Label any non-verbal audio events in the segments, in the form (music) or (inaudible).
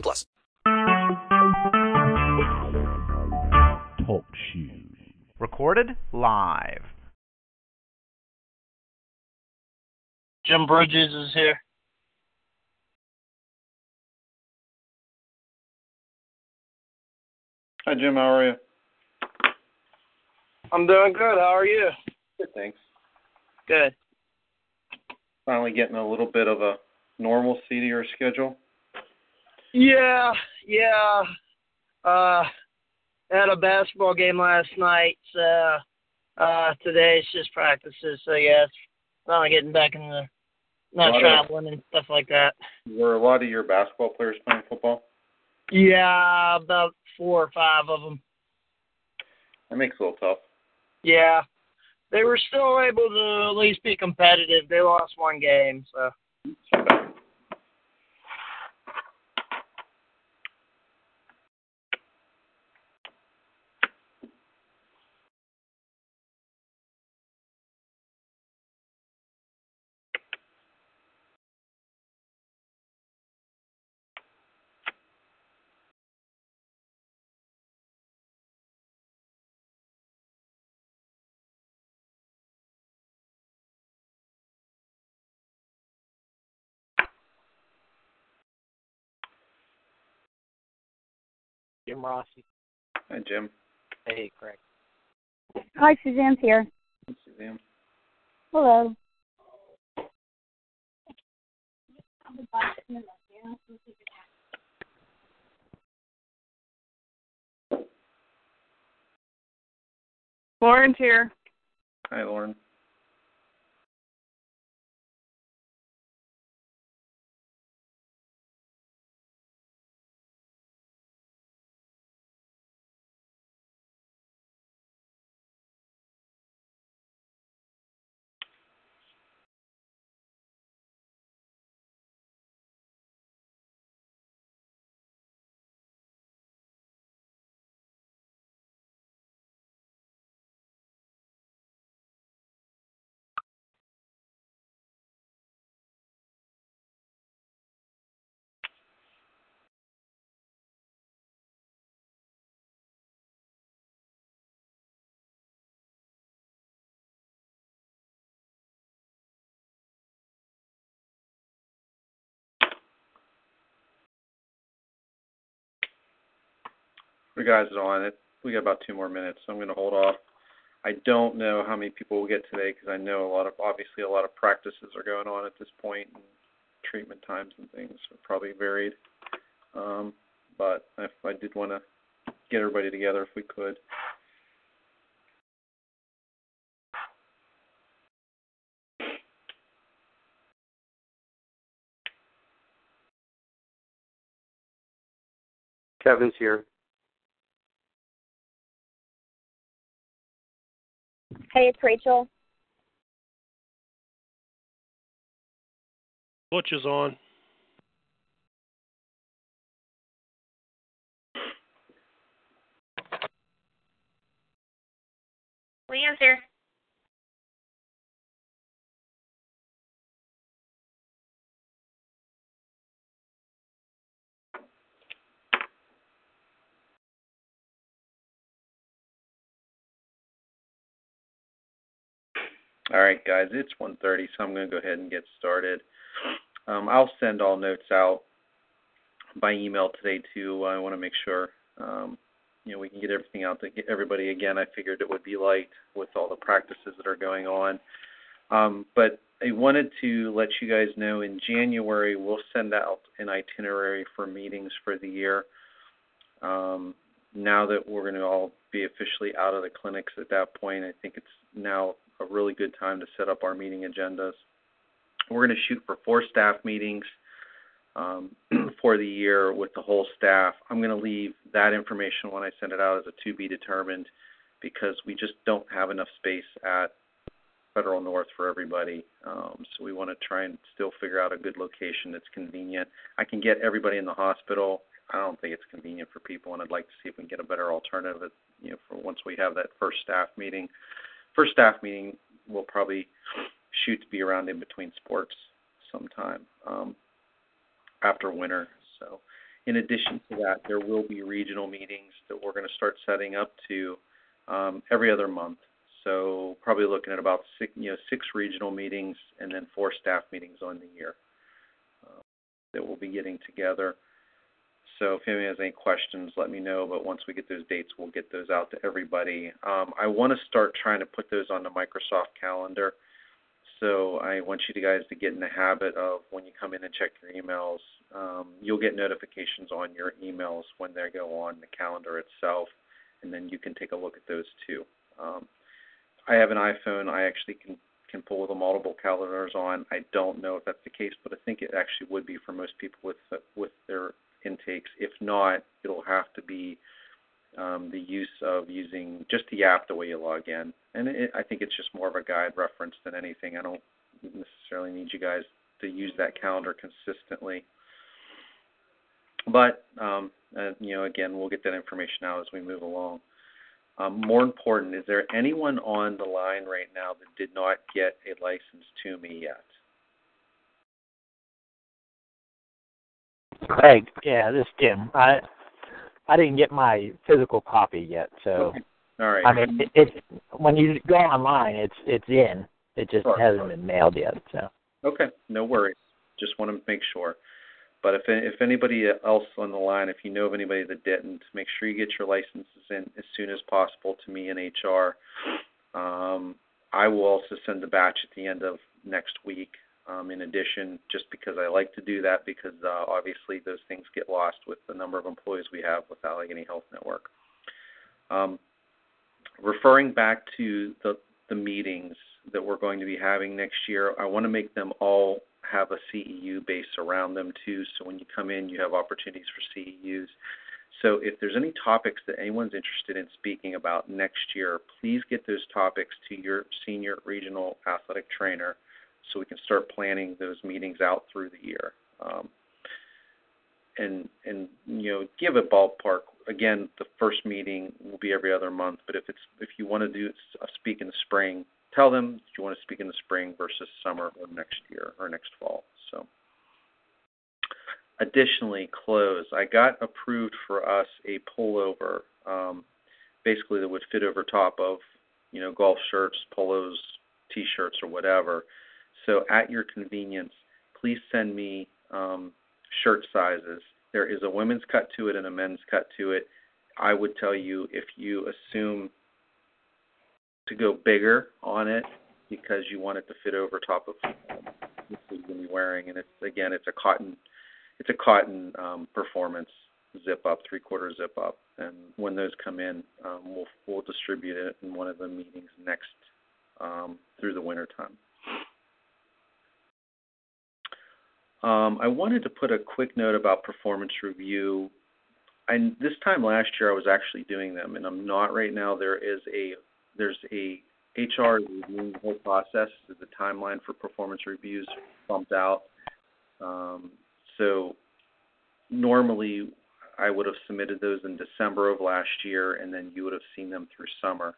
plus. Talk shoes. Recorded live. Jim Bridges is here. Hi, Jim. How are you? I'm doing good. How are you? Good, thanks. Good. Finally getting a little bit of a normalcy to your schedule. Yeah, yeah. Uh, had a basketball game last night. So, uh, today it's just practices. So yeah, it's finally getting back in the not Lot of- traveling and stuff like that. Were a lot of your basketball players playing football? Yeah, about four or five of them. That makes it a little tough. Yeah, they were still able to at least be competitive. They lost one game, so Jim Rossi. Hi, Jim. Hey, Craig. Hi, Suzanne's here. Hi, Suzanne. Hello. Lauren's here. Hi, Lauren. Guys are on it, we got about two more minutes, so I'm going to hold off. I don't know how many people will get today because I know a lot of obviously a lot of practices are going on at this point, and treatment times and things are probably varied. Um, but I did want to get everybody together, if we could. Kevin's here. Hey, it's Rachel. Butch is on. Leah's here. All right, guys, it's 1:30, so I'm going to go ahead and get started. Um, I'll send all notes out by email today too. I want to make sure um, you know we can get everything out to everybody. Again, I figured it would be light with all the practices that are going on. Um, but I wanted to let you guys know in January we'll send out an itinerary for meetings for the year. Um, now that we're going to all be officially out of the clinics at that point, I think it's now a really good time to set up our meeting agendas. We're going to shoot for four staff meetings um, (clears throat) for the year with the whole staff. I'm going to leave that information when I send it out as a to be determined because we just don't have enough space at Federal North for everybody. Um, so we want to try and still figure out a good location that's convenient. I can get everybody in the hospital. I don't think it's convenient for people, and I'd like to see if we can get a better alternative. You know, for once we have that first staff meeting. First staff meeting will probably shoot to be around in between sports sometime um, after winter. So, in addition to that, there will be regional meetings that we're going to start setting up to um, every other month. So probably looking at about six, you know, six regional meetings and then four staff meetings on the year uh, that we'll be getting together. So if anyone has any questions, let me know. But once we get those dates, we'll get those out to everybody. Um, I want to start trying to put those on the Microsoft calendar. So I want you guys to get in the habit of when you come in and check your emails, um, you'll get notifications on your emails when they go on the calendar itself, and then you can take a look at those too. Um, I have an iPhone. I actually can can pull the multiple calendars on. I don't know if that's the case, but I think it actually would be for most people with with their intakes. If not, it'll have to be um, the use of using just the app the way you log in. And it, I think it's just more of a guide reference than anything. I don't necessarily need you guys to use that calendar consistently. But um, uh, you know, again, we'll get that information out as we move along. Um, more important, is there anyone on the line right now that did not get a license to me yet? Craig, yeah, this is Jim. I I didn't get my physical copy yet, so okay. all right. I mean, it, it when you go online, it's it's in. It just sure. hasn't been mailed yet. So okay, no worries. Just want to make sure. But if if anybody else on the line, if you know of anybody that didn't, make sure you get your licenses in as soon as possible to me in HR. Um, I will also send the batch at the end of next week. Um, in addition, just because I like to do that, because uh, obviously those things get lost with the number of employees we have with Allegheny Health Network. Um, referring back to the the meetings that we're going to be having next year, I want to make them all have a CEU base around them too. So when you come in, you have opportunities for CEUs. So if there's any topics that anyone's interested in speaking about next year, please get those topics to your senior regional athletic trainer so we can start planning those meetings out through the year. Um, and and you know give a ballpark again the first meeting will be every other month but if it's if you want to do a speak in the spring tell them you want to speak in the spring versus summer or next year or next fall. So, additionally, clothes. I got approved for us a pullover, um, basically that would fit over top of, you know, golf shirts, polos, t-shirts, or whatever. So, at your convenience, please send me um, shirt sizes. There is a women's cut to it and a men's cut to it. I would tell you if you assume to go bigger on it because you want it to fit over top of what you're going to be wearing. And it's again, it's a cotton, it's a cotton um, performance zip up, three quarter zip up. And when those come in, um, we'll we'll distribute it in one of the meetings next um, through the winter time. Um, I wanted to put a quick note about performance review. I, this time last year, I was actually doing them, and I'm not right now. There is a there's a HR reviewing whole process. The timeline for performance reviews bumped out. Um, so normally I would have submitted those in December of last year, and then you would have seen them through summer.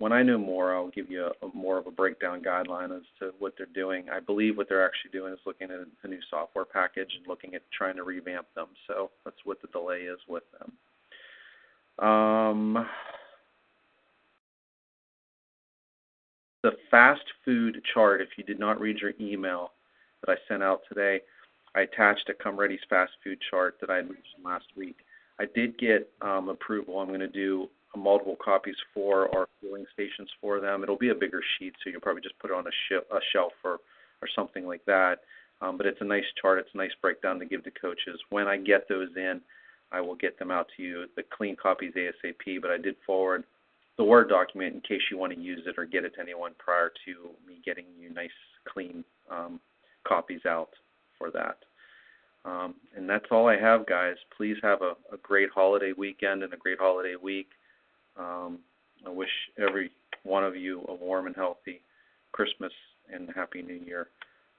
When I know more, I'll give you a, a more of a breakdown guideline as to what they're doing. I believe what they're actually doing is looking at a new software package and looking at trying to revamp them. So that's what the delay is with them. Um, the fast food chart, if you did not read your email that I sent out today, I attached a Come Ready's fast food chart that I mentioned last week. I did get um, approval. I'm going to do multiple copies for our fueling stations for them. It'll be a bigger sheet, so you'll probably just put it on a, a shelf or, or something like that. Um, but it's a nice chart. It's a nice breakdown to give to coaches. When I get those in, I will get them out to you. The clean copies ASAP, but I did forward the Word document in case you want to use it or get it to anyone prior to me getting you nice, clean um, copies out for that. Um, and that's all I have, guys. Please have a, a great holiday weekend and a great holiday week. Um, I wish every one of you a warm and healthy Christmas and Happy New Year.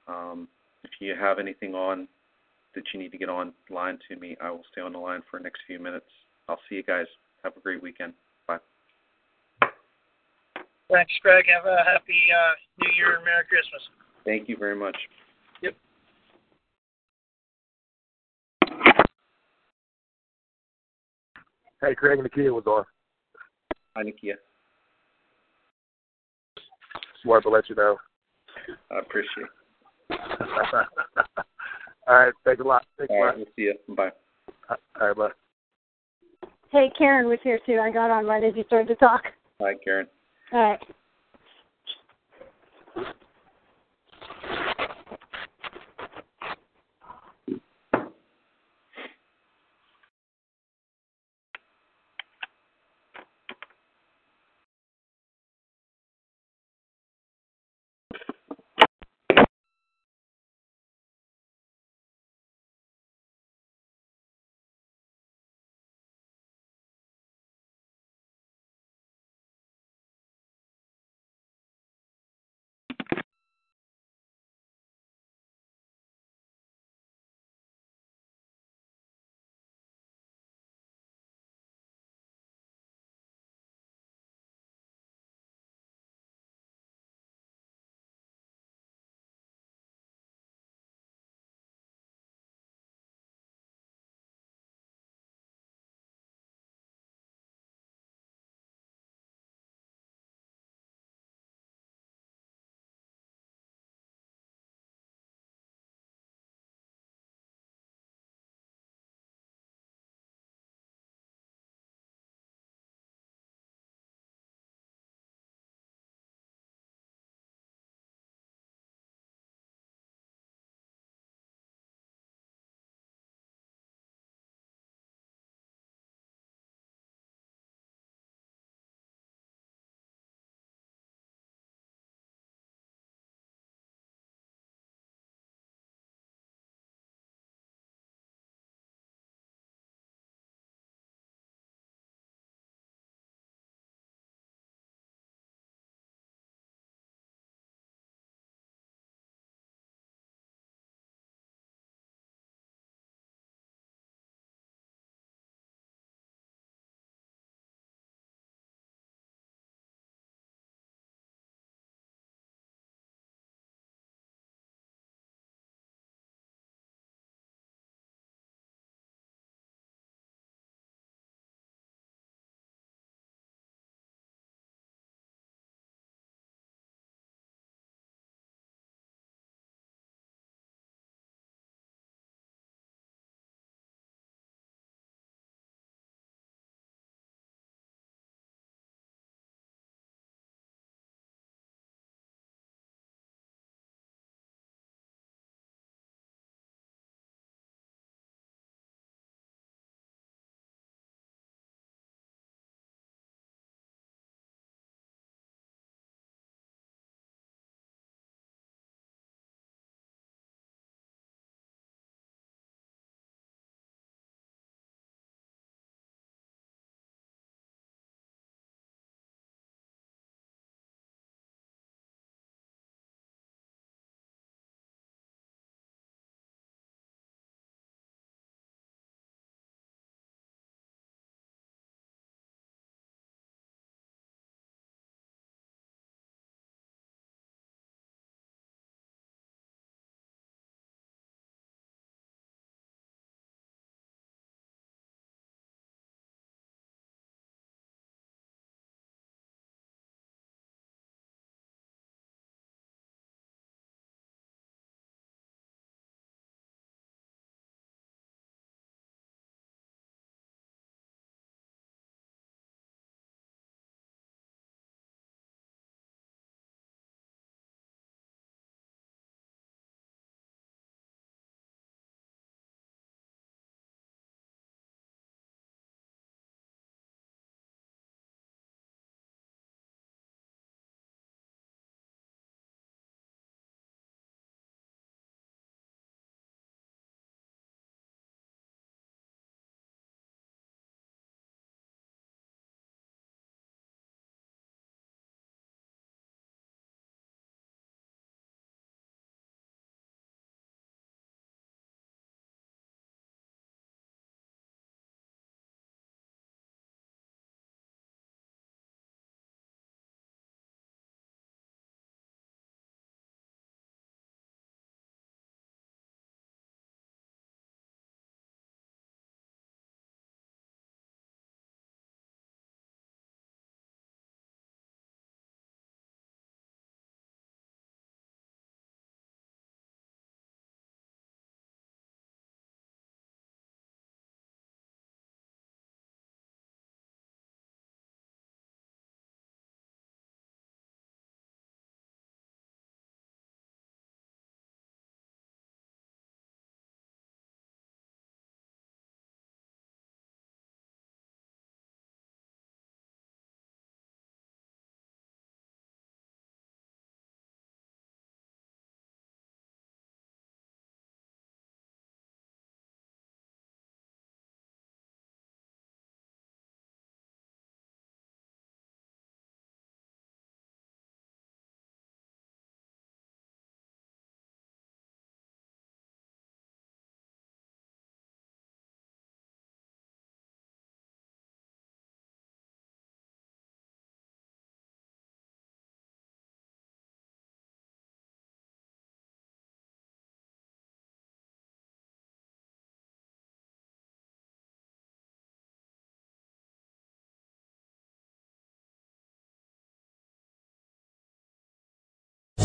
Um, if you have anything on that you need to get on line to me, I will stay on the line for the next few minutes. I'll see you guys. Have a great weekend. Bye. Thanks, Greg. Have a happy uh, New Year and Merry Christmas. Thank you very much. Yep. Hey, Craig and the kid was on. Hi, Nikia. Just wanted to let you know. I appreciate it. (laughs) All right, thanks a lot. Thanks a lot. we'll see you. Bye. All right, bye. Hey, Karen was here too. I got on right as you started to talk. Hi, Karen. All right.